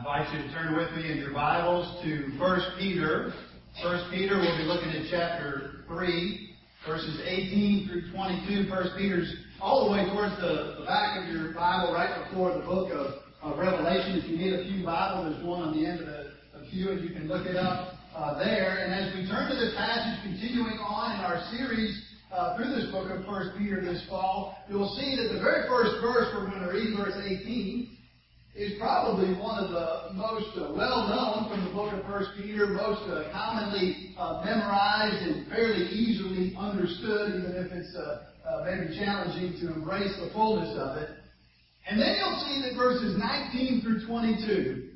invite you to turn with me in your Bibles to 1 Peter. 1 Peter, we'll be looking at chapter 3, verses 18 through 22. 1 Peter's all the way towards the, the back of your Bible, right before the book of, of Revelation. If you need a few Bibles, there's one on the end of the, the pew, and you can look it up uh, there. And as we turn to this passage, continuing on in our series uh, through this book of 1 Peter this fall, you'll see that the very first verse we're going to read, verse 18, is probably one of the most uh, well known from the book of First Peter, most uh, commonly uh, memorized and fairly easily understood, even if it's uh, uh, maybe challenging to embrace the fullness of it. And then you'll see that verses 19 through 22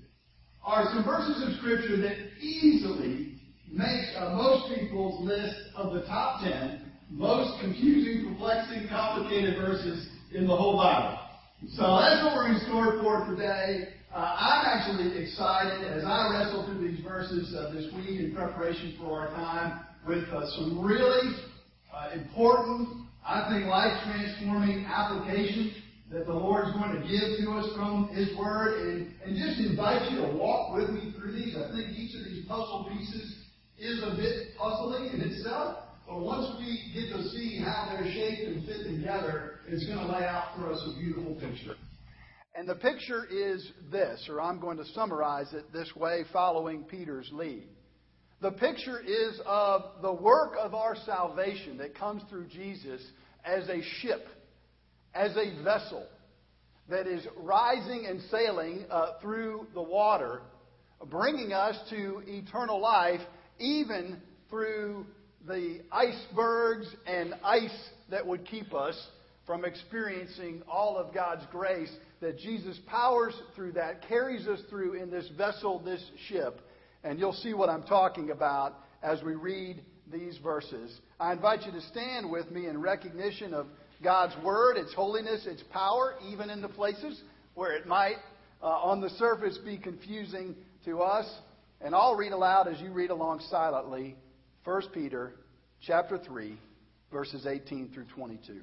are some verses of Scripture that easily make uh, most people's list of the top 10 most confusing, perplexing, complicated verses in the whole Bible. So that's what we're in store for today. Uh, I'm actually excited as I wrestle through these verses uh, this week in preparation for our time with uh, some really uh, important, I think, life transforming applications that the Lord is going to give to us from His Word, and, and just invite you to walk with me through these. I think each of these puzzle pieces is a bit puzzling in itself. But once we get to see how they're shaped and fit together, it's going to lay out for us a beautiful picture. And the picture is this, or I'm going to summarize it this way following Peter's lead. The picture is of the work of our salvation that comes through Jesus as a ship, as a vessel that is rising and sailing uh, through the water, bringing us to eternal life, even through the icebergs and ice that would keep us from experiencing all of God's grace that Jesus powers through that, carries us through in this vessel, this ship. And you'll see what I'm talking about as we read these verses. I invite you to stand with me in recognition of God's Word, its holiness, its power, even in the places where it might, uh, on the surface, be confusing to us. And I'll read aloud as you read along silently 1 Peter chapter 3, verses 18 through 22.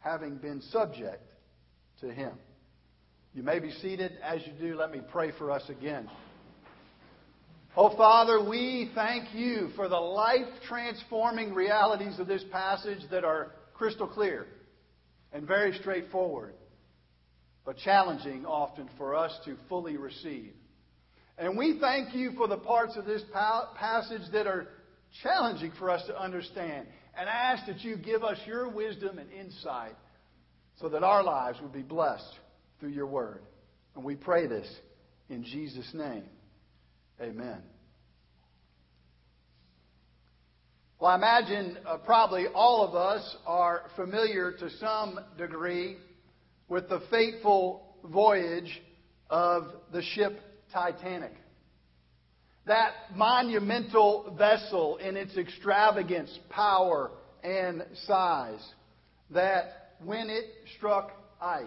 having been subject to him. You may be seated. As you do, let me pray for us again. Oh, Father, we thank you for the life transforming realities of this passage that are crystal clear and very straightforward, but challenging often for us to fully receive. And we thank you for the parts of this passage that are challenging for us to understand. And I ask that you give us your wisdom and insight so that our lives would be blessed through your word. And we pray this in Jesus' name. Amen. Well, I imagine uh, probably all of us are familiar to some degree with the fateful voyage of the ship Titanic. That monumental vessel in its extravagance, power, and size, that when it struck ice,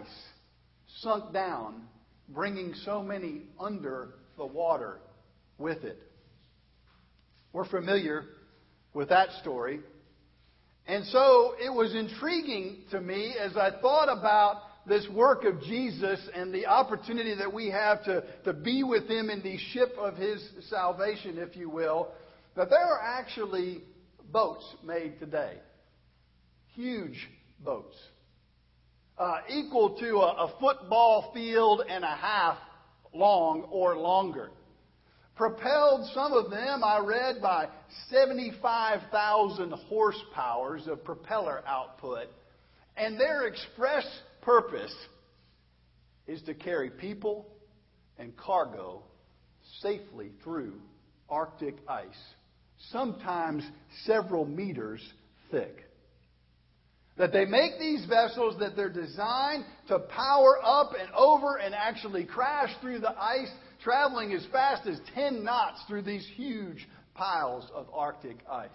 sunk down, bringing so many under the water with it. We're familiar with that story. And so it was intriguing to me as I thought about this work of Jesus and the opportunity that we have to, to be with Him in the ship of His salvation, if you will, that there are actually boats made today. Huge boats. Uh, equal to a, a football field and a half long or longer. propelled some of them, I read, by 75,000 horsepowers of propeller output. And express purpose is to carry people and cargo safely through Arctic ice, sometimes several meters thick. That they make these vessels that they're designed to power up and over and actually crash through the ice, traveling as fast as 10 knots through these huge piles of Arctic ice.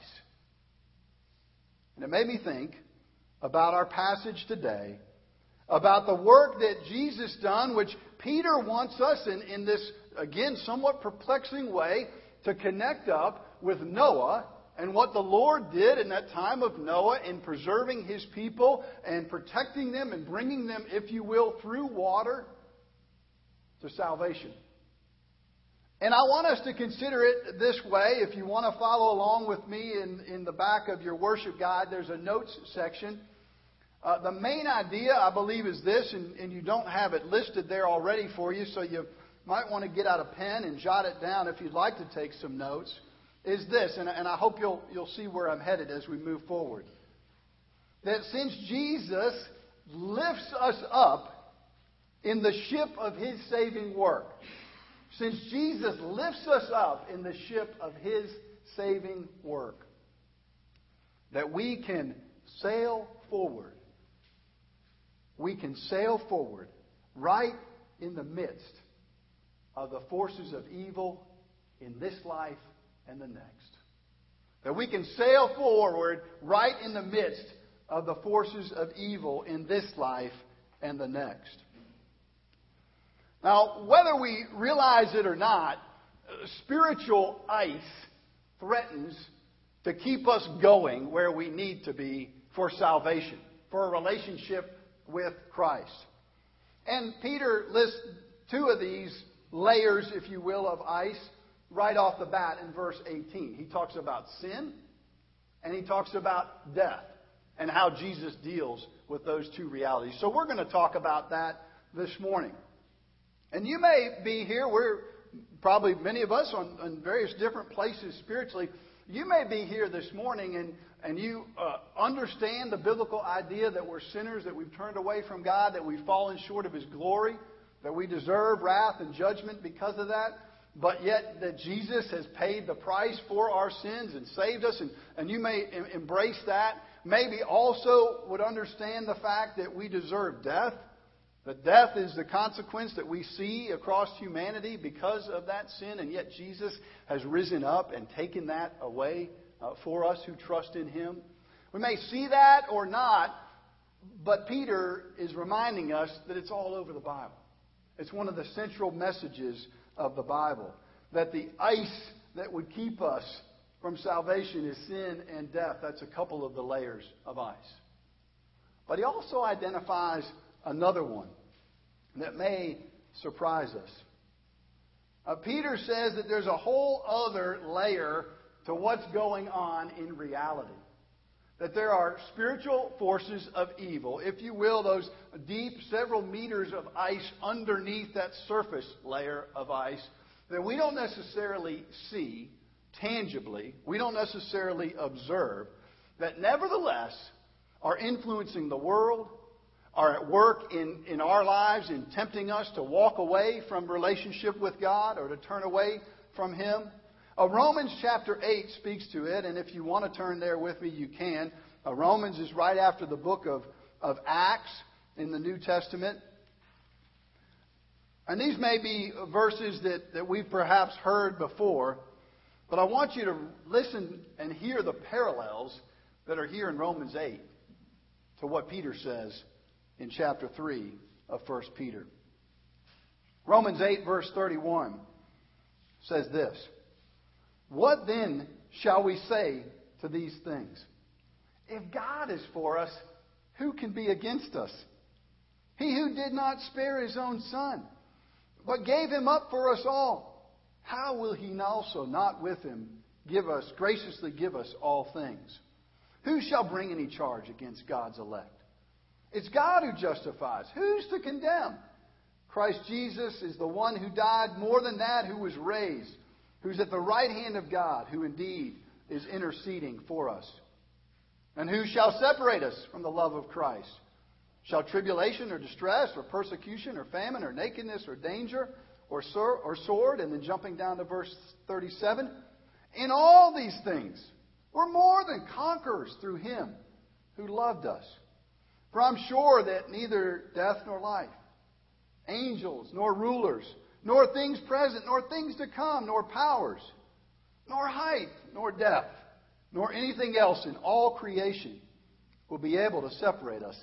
And it made me think about our passage today, about the work that Jesus done, which Peter wants us in, in this, again, somewhat perplexing way to connect up with Noah and what the Lord did in that time of Noah in preserving his people and protecting them and bringing them, if you will, through water to salvation. And I want us to consider it this way. If you want to follow along with me in, in the back of your worship guide, there's a notes section. Uh, the main idea, I believe, is this, and, and you don't have it listed there already for you, so you might want to get out a pen and jot it down if you'd like to take some notes is this, and, and I hope you'll, you'll see where I'm headed as we move forward. That since Jesus lifts us up in the ship of his saving work, since Jesus lifts us up in the ship of his saving work, that we can sail forward. We can sail forward right in the midst of the forces of evil in this life and the next. That we can sail forward right in the midst of the forces of evil in this life and the next. Now, whether we realize it or not, spiritual ice threatens to keep us going where we need to be for salvation, for a relationship with Christ. And Peter lists two of these layers, if you will, of ice right off the bat in verse 18. He talks about sin and he talks about death and how Jesus deals with those two realities. So we're going to talk about that this morning. And you may be here, we're probably many of us on, on various different places spiritually. You may be here this morning and, and you uh, understand the biblical idea that we're sinners, that we've turned away from God, that we've fallen short of His glory, that we deserve wrath and judgment because of that but yet that Jesus has paid the price for our sins and saved us, and, and you may em- embrace that. Maybe also would understand the fact that we deserve death. That death is the consequence that we see across humanity because of that sin, and yet Jesus has risen up and taken that away uh, for us who trust in Him. We may see that or not, but Peter is reminding us that it's all over the Bible. It's one of the central messages of the Bible. That the ice that would keep us from salvation is sin and death. That's a couple of the layers of ice. But he also identifies another one that may surprise us. Uh, Peter says that there's a whole other layer to what's going on in reality that there are spiritual forces of evil, if you will, those deep, several meters of ice underneath that surface layer of ice that we don't necessarily see tangibly, we don't necessarily observe, that nevertheless are influencing the world, are at work in, in our lives in tempting us to walk away from relationship with God or to turn away from Him. Uh, Romans chapter 8 speaks to it, and if you want to turn there with me, you can. Uh, Romans is right after the book of, of Acts in the New Testament. And these may be verses that, that we've perhaps heard before, but I want you to listen and hear the parallels that are here in Romans 8 to what Peter says in chapter 3 of 1 Peter. Romans 8, verse 31 says this. What then shall we say to these things? If God is for us, who can be against us? He who did not spare his own son, but gave him up for us all, how will he also not with him give us, graciously give us all things? Who shall bring any charge against God's elect? It's God who justifies. Who's to condemn? Christ Jesus is the one who died, more than that, who was raised who's at the right hand of God, who indeed is interceding for us. And who shall separate us from the love of Christ? Shall tribulation or distress or persecution or famine or nakedness or danger or, or sword? And then jumping down to verse 37. In all these things, we're more than conquerors through him who loved us. For I'm sure that neither death nor life, angels nor rulers, nor things present, nor things to come, nor powers, nor height, nor depth, nor anything else in all creation will be able to separate us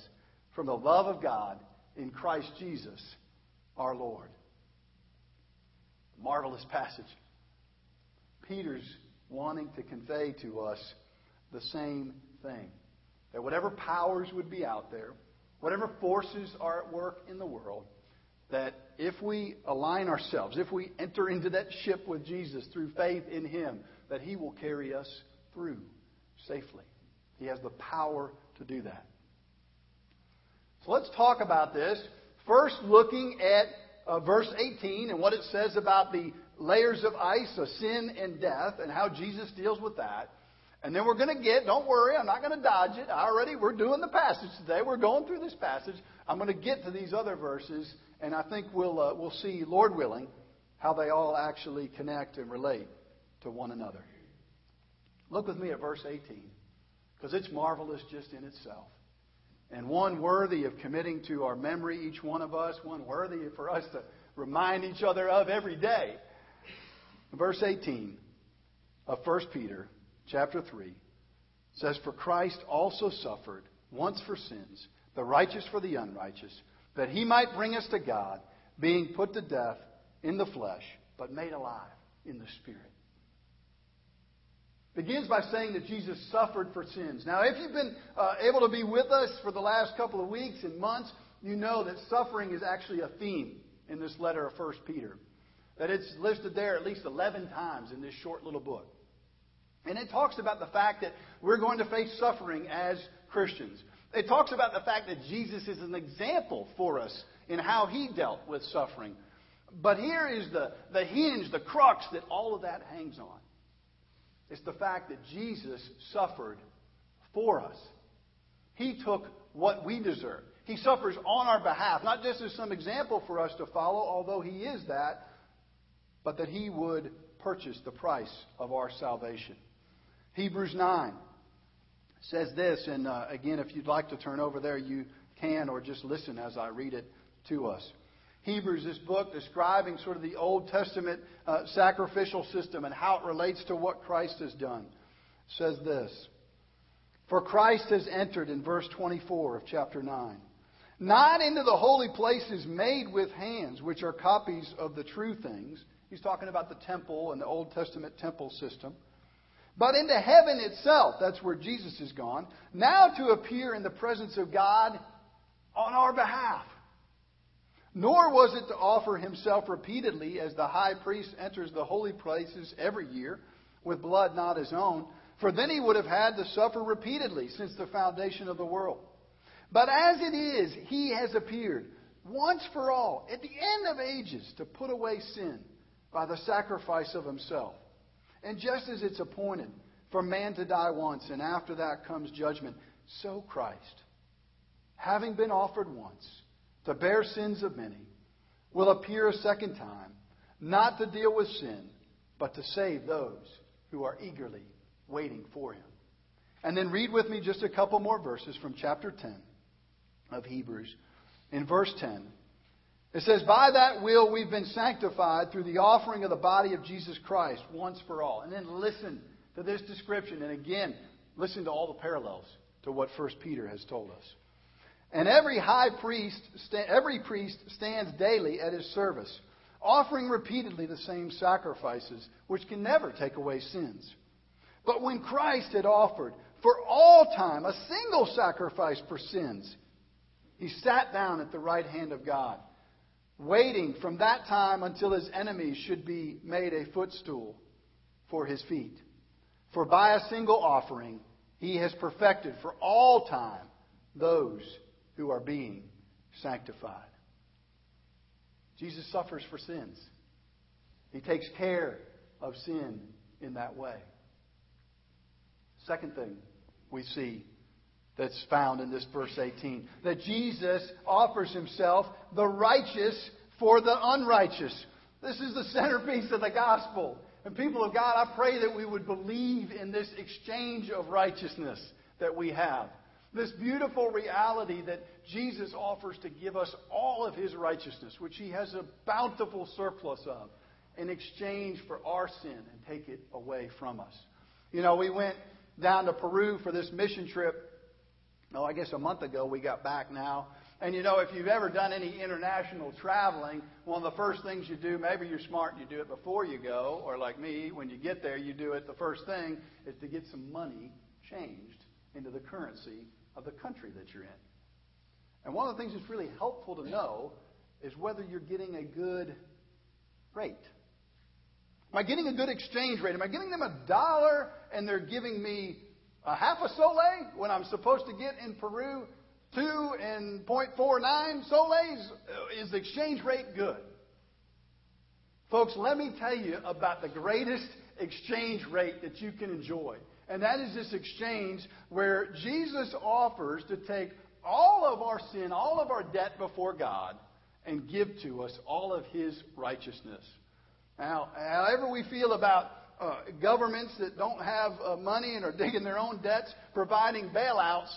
from the love of God in Christ Jesus our Lord. Marvelous passage. Peter's wanting to convey to us the same thing. That whatever powers would be out there, whatever forces are at work in the world, that if we align ourselves, if we enter into that ship with Jesus through faith in Him, that He will carry us through safely. He has the power to do that. So let's talk about this. First, looking at uh, verse 18 and what it says about the layers of ice of sin and death and how Jesus deals with that. And then we're going to get, don't worry, I'm not going to dodge it. I Already, we're doing the passage today. We're going through this passage. I'm going to get to these other verses, and I think we'll, uh, we'll see, Lord willing, how they all actually connect and relate to one another. Look with me at verse 18, because it's marvelous just in itself. And one worthy of committing to our memory, each one of us, one worthy for us to remind each other of every day. Verse 18 of 1 Peter chapter 3 says, For Christ also suffered once for sins, the righteous for the unrighteous, that he might bring us to God, being put to death in the flesh, but made alive in the Spirit. Begins by saying that Jesus suffered for sins. Now, if you've been uh, able to be with us for the last couple of weeks and months, you know that suffering is actually a theme in this letter of 1 Peter. That it's listed there at least 11 times in this short little book. And it talks about the fact that we're going to face suffering as Christians. It talks about the fact that Jesus is an example for us in how he dealt with suffering. But here is the, the hinge, the crux that all of that hangs on. It's the fact that Jesus suffered for us. He took what we deserve. He suffers on our behalf, not just as some example for us to follow, although he is that, but that he would purchase the price of our salvation. Hebrews 9 says this, and uh, again, if you'd like to turn over there, you can, or just listen as I read it to us. Hebrews, this book describing sort of the Old Testament uh, sacrificial system and how it relates to what Christ has done, says this For Christ has entered in verse 24 of chapter 9, not into the holy places made with hands, which are copies of the true things. He's talking about the temple and the Old Testament temple system but into heaven itself, that's where Jesus is gone, now to appear in the presence of God on our behalf. Nor was it to offer himself repeatedly as the high priest enters the holy places every year with blood not his own, for then he would have had to suffer repeatedly since the foundation of the world. But as it is, he has appeared once for all at the end of ages to put away sin by the sacrifice of himself. And just as it's appointed for man to die once, and after that comes judgment, so Christ, having been offered once to bear sins of many, will appear a second time, not to deal with sin, but to save those who are eagerly waiting for him. And then read with me just a couple more verses from chapter 10 of Hebrews. In verse 10, it says, By that will we've been sanctified through the offering of the body of Jesus Christ once for all. And then listen to this description. And again, listen to all the parallels to what 1 Peter has told us. And every high priest, every priest stands daily at his service, offering repeatedly the same sacrifices, which can never take away sins. But when Christ had offered for all time a single sacrifice for sins, he sat down at the right hand of God waiting from that time until his enemies should be made a footstool for his feet. For by a single offering he has perfected for all time those who are being sanctified. Jesus suffers for sins. He takes care of sin in that way. Second thing we see that's found in this verse 18 that Jesus offers himself the righteous for the unrighteous. This is the centerpiece of the gospel. And people of God, I pray that we would believe in this exchange of righteousness that we have. This beautiful reality that Jesus offers to give us all of his righteousness, which he has a bountiful surplus of, in exchange for our sin and take it away from us. You know, we went down to Peru for this mission trip. Oh, I guess a month ago we got back now. And you know, if you've ever done any international traveling, one of the first things you do, maybe you're smart and you do it before you go, or like me, when you get there, you do it the first thing, is to get some money changed into the currency of the country that you're in. And one of the things that's really helpful to know is whether you're getting a good rate. Am I getting a good exchange rate? Am I getting them a dollar and they're giving me a half a sol when I'm supposed to get in Peru two and 0.49 soles, uh, is the exchange rate good? Folks, let me tell you about the greatest exchange rate that you can enjoy. And that is this exchange where Jesus offers to take all of our sin, all of our debt before God, and give to us all of His righteousness. Now, however we feel about uh, governments that don't have uh, money and are digging their own debts, providing bailouts,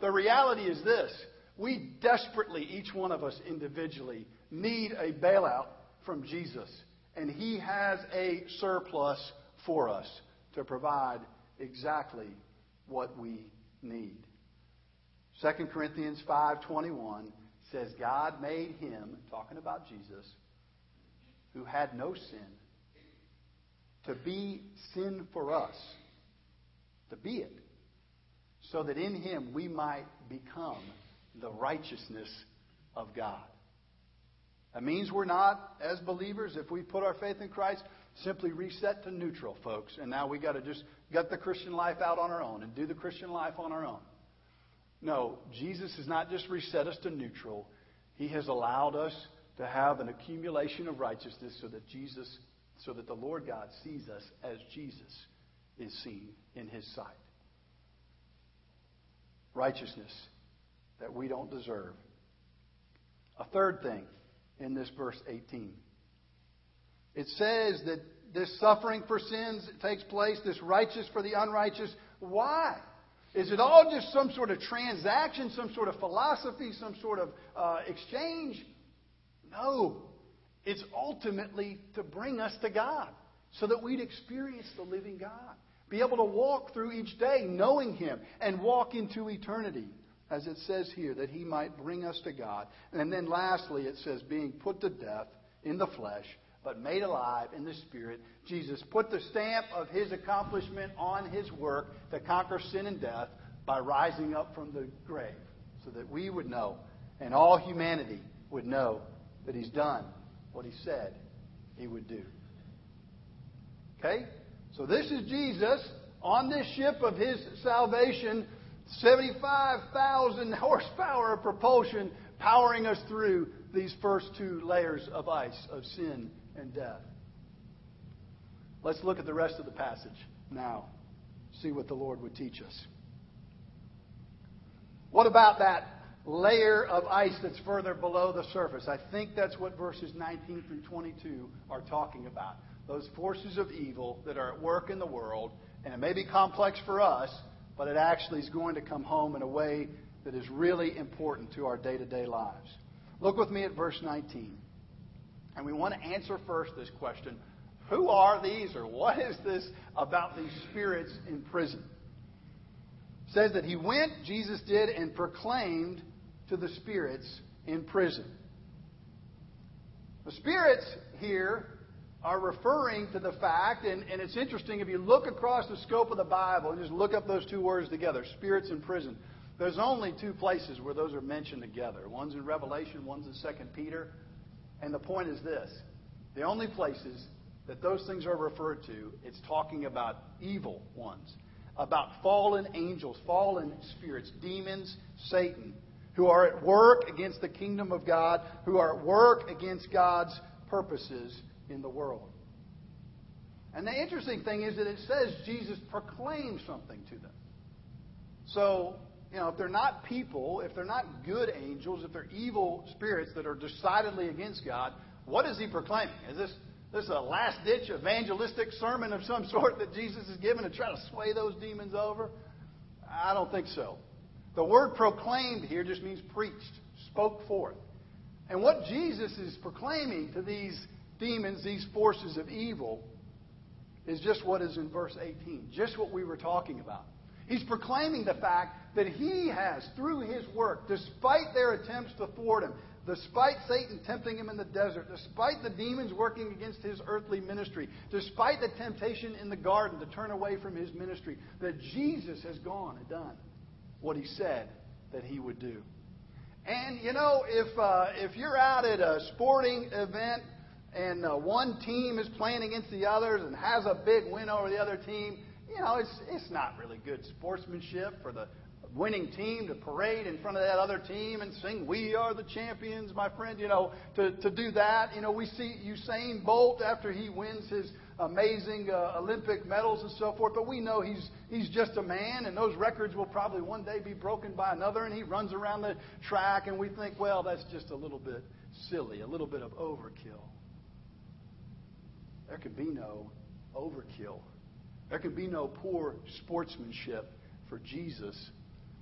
the reality is this. We desperately, each one of us individually, need a bailout from Jesus. And He has a surplus for us to provide exactly what we need. 2 Corinthians 5:21 says God made him talking about Jesus who had no sin to be sin for us to be it so that in him we might become the righteousness of God. That means we're not, as believers, if we put our faith in Christ, simply reset to neutral, folks, and now we got to just gut the Christian life out on our own and do the Christian life on our own. No, Jesus has not just reset us to neutral. He has allowed us to have an accumulation of righteousness so that Jesus, so that the Lord God sees us as Jesus is seen in his sight righteousness that we don't deserve. A third thing in this verse 18. It says that this suffering for sins takes place, this righteous for the unrighteous. Why? Is it all just some sort of transaction, some sort of philosophy, some sort of uh, exchange? No. It's ultimately to bring us to God so that we'd experience the living God. Be able to walk through each day knowing Him and walk into eternity, as it says here, that He might bring us to God. And then lastly, it says, being put to death in the flesh, but made alive in the Spirit. Jesus put the stamp of His accomplishment on His work to conquer sin and death by rising up from the grave, so that we would know, and all humanity would know, that He's done what He said He would do. Okay? So this is Jesus on this ship of his salvation, 75,000 horsepower of propulsion powering us through these first two layers of ice of sin and death. Let's look at the rest of the passage now. See what the Lord would teach us. What about that layer of ice that's further below the surface? I think that's what verses 19 through 22 are talking about those forces of evil that are at work in the world. And it may be complex for us, but it actually is going to come home in a way that is really important to our day to day lives. Look with me at verse 19. And we want to answer first this question Who are these, or what is this about these spirits in prison? It says that he went, Jesus did, and proclaimed to the spirits in prison. The spirits here are referring to the fact, and, and it's interesting if you look across the scope of the Bible and just look up those two words together spirits in prison. There's only two places where those are mentioned together. One's in Revelation, one's in 2 Peter. And the point is this the only places that those things are referred to, it's talking about evil ones, about fallen angels, fallen spirits, demons, Satan, who are at work against the kingdom of God, who are at work against God's purposes in the world. And the interesting thing is that it says Jesus proclaimed something to them. So, you know, if they're not people, if they're not good angels, if they're evil spirits that are decidedly against God, what is he proclaiming? Is this this is a last ditch evangelistic sermon of some sort that Jesus is giving to try to sway those demons over? I don't think so. The word proclaimed here just means preached, spoke forth. And what Jesus is proclaiming to these demons, these forces of evil, is just what is in verse 18, just what we were talking about. He's proclaiming the fact that he has, through his work, despite their attempts to thwart him, despite Satan tempting him in the desert, despite the demons working against his earthly ministry, despite the temptation in the garden to turn away from his ministry, that Jesus has gone and done what he said that he would do. And you know, if uh, if you're out at a sporting event and uh, one team is playing against the others and has a big win over the other team, you know, it's it's not really good sportsmanship for the winning team to parade in front of that other team and sing "We Are the Champions," my friend. You know, to to do that. You know, we see Usain Bolt after he wins his amazing uh, Olympic medals and so forth. But we know he's he's just a man, and those records will probably one day be broken by another. And he runs around the track, and we think, well, that's just a little bit silly, a little bit of overkill. There can be no overkill. There can be no poor sportsmanship for Jesus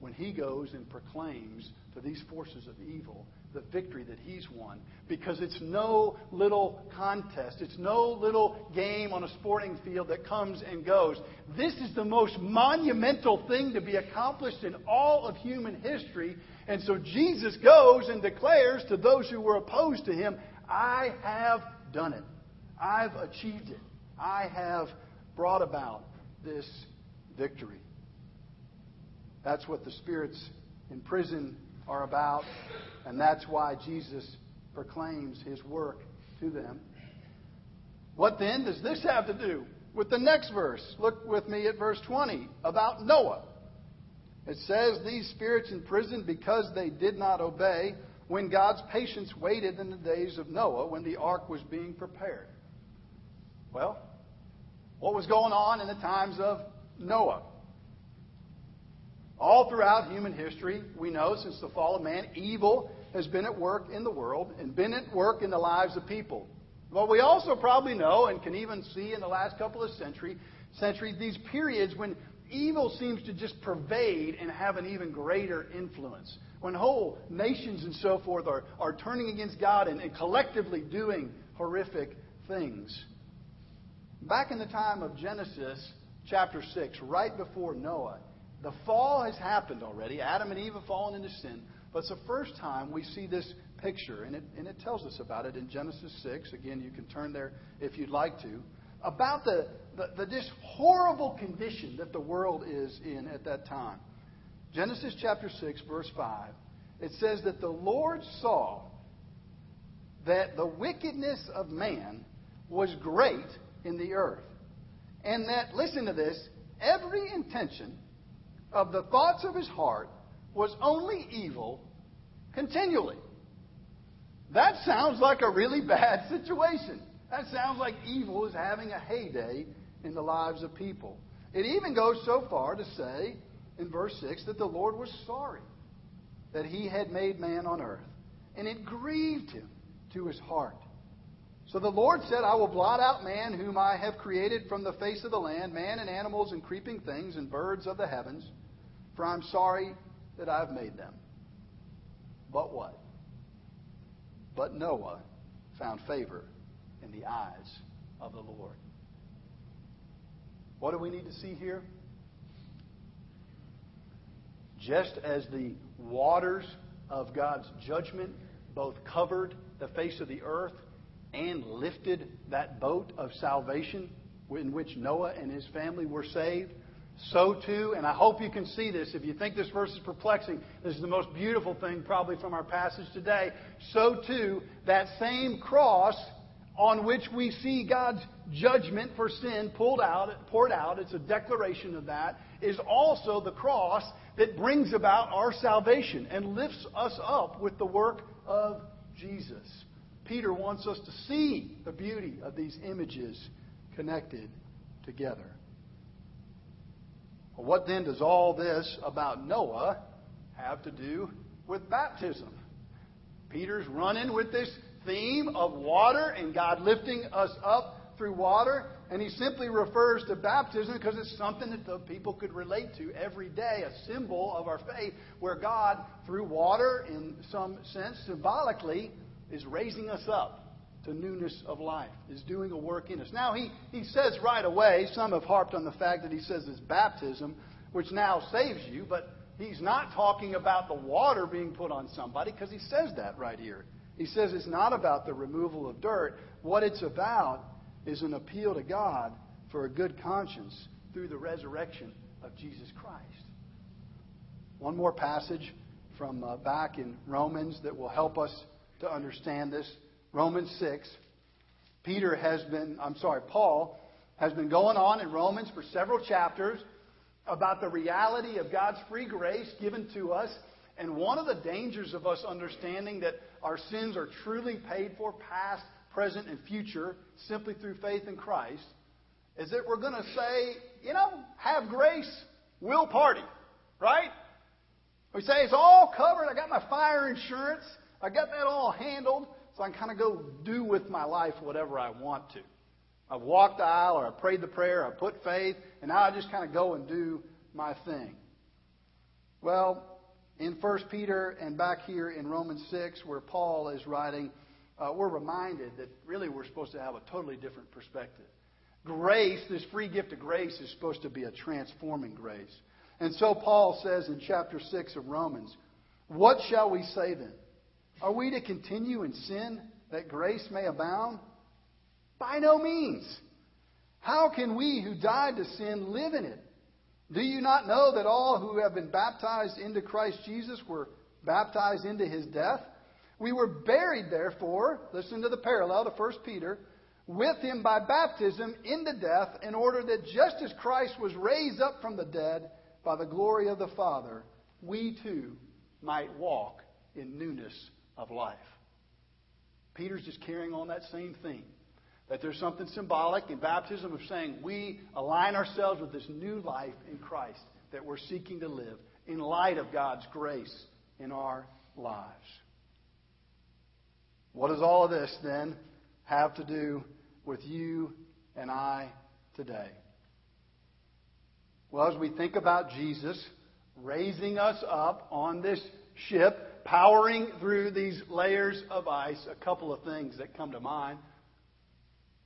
when he goes and proclaims to these forces of evil the victory that he's won. Because it's no little contest, it's no little game on a sporting field that comes and goes. This is the most monumental thing to be accomplished in all of human history. And so Jesus goes and declares to those who were opposed to him, I have done it. I've achieved it. I have brought about this victory. That's what the spirits in prison are about, and that's why Jesus proclaims his work to them. What then does this have to do with the next verse? Look with me at verse 20 about Noah. It says, These spirits in prison because they did not obey when God's patience waited in the days of Noah when the ark was being prepared. Well, what was going on in the times of Noah? All throughout human history, we know since the fall of man, evil has been at work in the world and been at work in the lives of people. But we also probably know and can even see in the last couple of century, centuries these periods when evil seems to just pervade and have an even greater influence. When whole nations and so forth are, are turning against God and, and collectively doing horrific things. Back in the time of Genesis chapter 6, right before Noah, the fall has happened already. Adam and Eve have fallen into sin. But it's the first time we see this picture, and it, and it tells us about it in Genesis 6. Again, you can turn there if you'd like to. About the, the, the this horrible condition that the world is in at that time. Genesis chapter 6, verse 5. It says that the Lord saw that the wickedness of man was great in the earth. And that, listen to this, every intention of the thoughts of his heart was only evil continually. That sounds like a really bad situation. That sounds like evil is having a heyday in the lives of people. It even goes so far to say in verse 6 that the Lord was sorry that he had made man on earth, and it grieved him to his heart. So the Lord said, I will blot out man whom I have created from the face of the land, man and animals and creeping things and birds of the heavens, for I'm sorry that I've made them. But what? But Noah found favor in the eyes of the Lord. What do we need to see here? Just as the waters of God's judgment both covered the face of the earth and lifted that boat of salvation in which Noah and his family were saved, so too, and I hope you can see this. If you think this verse is perplexing, this is the most beautiful thing probably from our passage today. So too, that same cross on which we see God's judgment for sin pulled out, poured out, it's a declaration of that, is also the cross that brings about our salvation and lifts us up with the work of Jesus. Peter wants us to see the beauty of these images connected together. Well, what then does all this about Noah have to do with baptism? Peter's running with this theme of water and God lifting us up through water, and he simply refers to baptism because it's something that the people could relate to every day, a symbol of our faith, where God, through water, in some sense, symbolically, is raising us up to newness of life, is doing a work in us. Now, he, he says right away, some have harped on the fact that he says it's baptism, which now saves you, but he's not talking about the water being put on somebody because he says that right here. He says it's not about the removal of dirt. What it's about is an appeal to God for a good conscience through the resurrection of Jesus Christ. One more passage from uh, back in Romans that will help us to understand this. Romans 6. Peter has been, I'm sorry, Paul has been going on in Romans for several chapters about the reality of God's free grace given to us. And one of the dangers of us understanding that our sins are truly paid for, past, present, and future simply through faith in Christ is that we're going to say, you know, have grace, we'll party, right? We say it's all covered. I got my fire insurance. I got that all handled, so I can kind of go do with my life whatever I want to. I've walked the aisle, or I prayed the prayer, I put faith, and now I just kind of go and do my thing. Well, in 1 Peter and back here in Romans 6, where Paul is writing, uh, we're reminded that really we're supposed to have a totally different perspective. Grace, this free gift of grace, is supposed to be a transforming grace. And so Paul says in chapter 6 of Romans, What shall we say then? Are we to continue in sin that grace may abound? By no means. How can we who died to sin live in it? Do you not know that all who have been baptized into Christ Jesus were baptized into his death? We were buried, therefore, listen to the parallel to 1 Peter, with him by baptism into death, in order that just as Christ was raised up from the dead by the glory of the Father, we too might walk in newness of life. Peter's just carrying on that same theme. That there's something symbolic in baptism of saying we align ourselves with this new life in Christ that we're seeking to live in light of God's grace in our lives. What does all of this then have to do with you and I today? Well, as we think about Jesus raising us up on this ship, powering through these layers of ice, a couple of things that come to mind.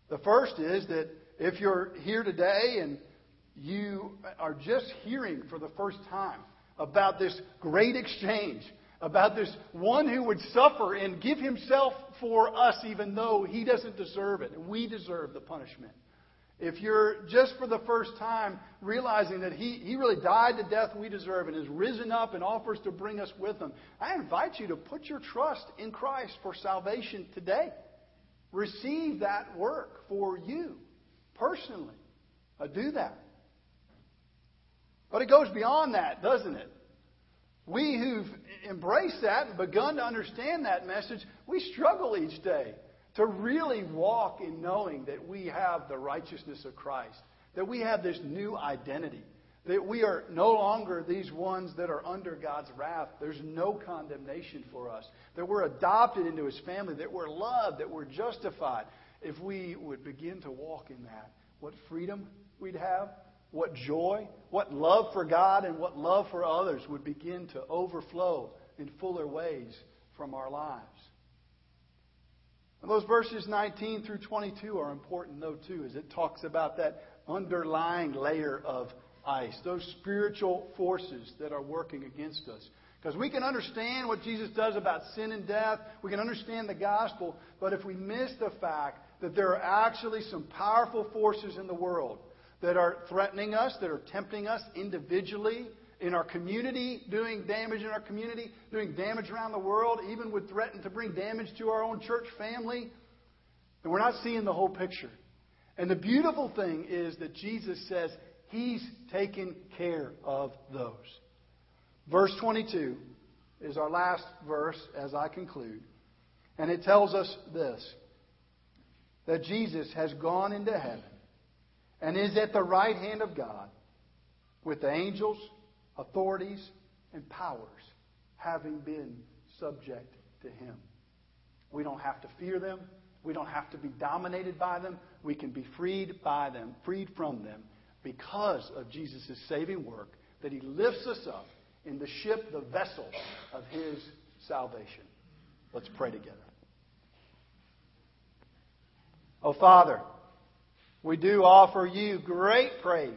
The first is that if you're here today and you are just hearing for the first time about this great exchange about this one who would suffer and give himself for us even though he doesn't deserve it. We deserve the punishment. If you're just for the first time realizing that he, he really died the death we deserve and has risen up and offers to bring us with him, I invite you to put your trust in Christ for salvation today. Receive that work for you personally. Uh, do that. But it goes beyond that, doesn't it? We who've embraced that and begun to understand that message, we struggle each day to really walk in knowing that we have the righteousness of Christ, that we have this new identity, that we are no longer these ones that are under God's wrath. There's no condemnation for us, that we're adopted into His family, that we're loved, that we're justified. If we would begin to walk in that, what freedom we'd have, what joy, what love for God, and what love for others would begin to overflow in fuller ways from our lives. And those verses 19 through 22 are important, though, too, as it talks about that underlying layer of ice, those spiritual forces that are working against us. Because we can understand what Jesus does about sin and death, we can understand the gospel, but if we miss the fact that there are actually some powerful forces in the world that are threatening us, that are tempting us individually, in our community, doing damage in our community, doing damage around the world, even would threaten to bring damage to our own church family. And we're not seeing the whole picture. And the beautiful thing is that Jesus says He's taken care of those. Verse 22 is our last verse as I conclude. And it tells us this that Jesus has gone into heaven and is at the right hand of God with the angels, authorities, and powers having been subject to him. We don't have to fear them. We don't have to be dominated by them. We can be freed by them, freed from them, because of Jesus' saving work, that he lifts us up in the ship, the vessel of his salvation. Let's pray together. Oh, Father, we do offer you great praise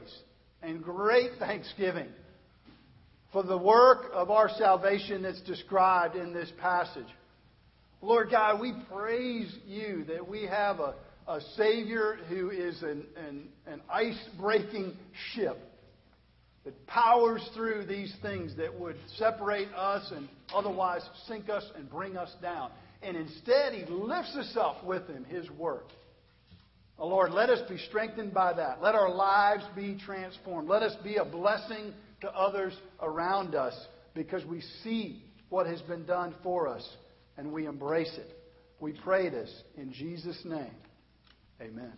and great thanksgiving for the work of our salvation that's described in this passage. Lord God, we praise you that we have a, a Savior who is an, an, an ice breaking ship that powers through these things that would separate us and otherwise sink us and bring us down. And instead, He lifts us up with Him, His work. Oh Lord, let us be strengthened by that. Let our lives be transformed. Let us be a blessing to others around us because we see what has been done for us and we embrace it. We pray this in Jesus' name. Amen.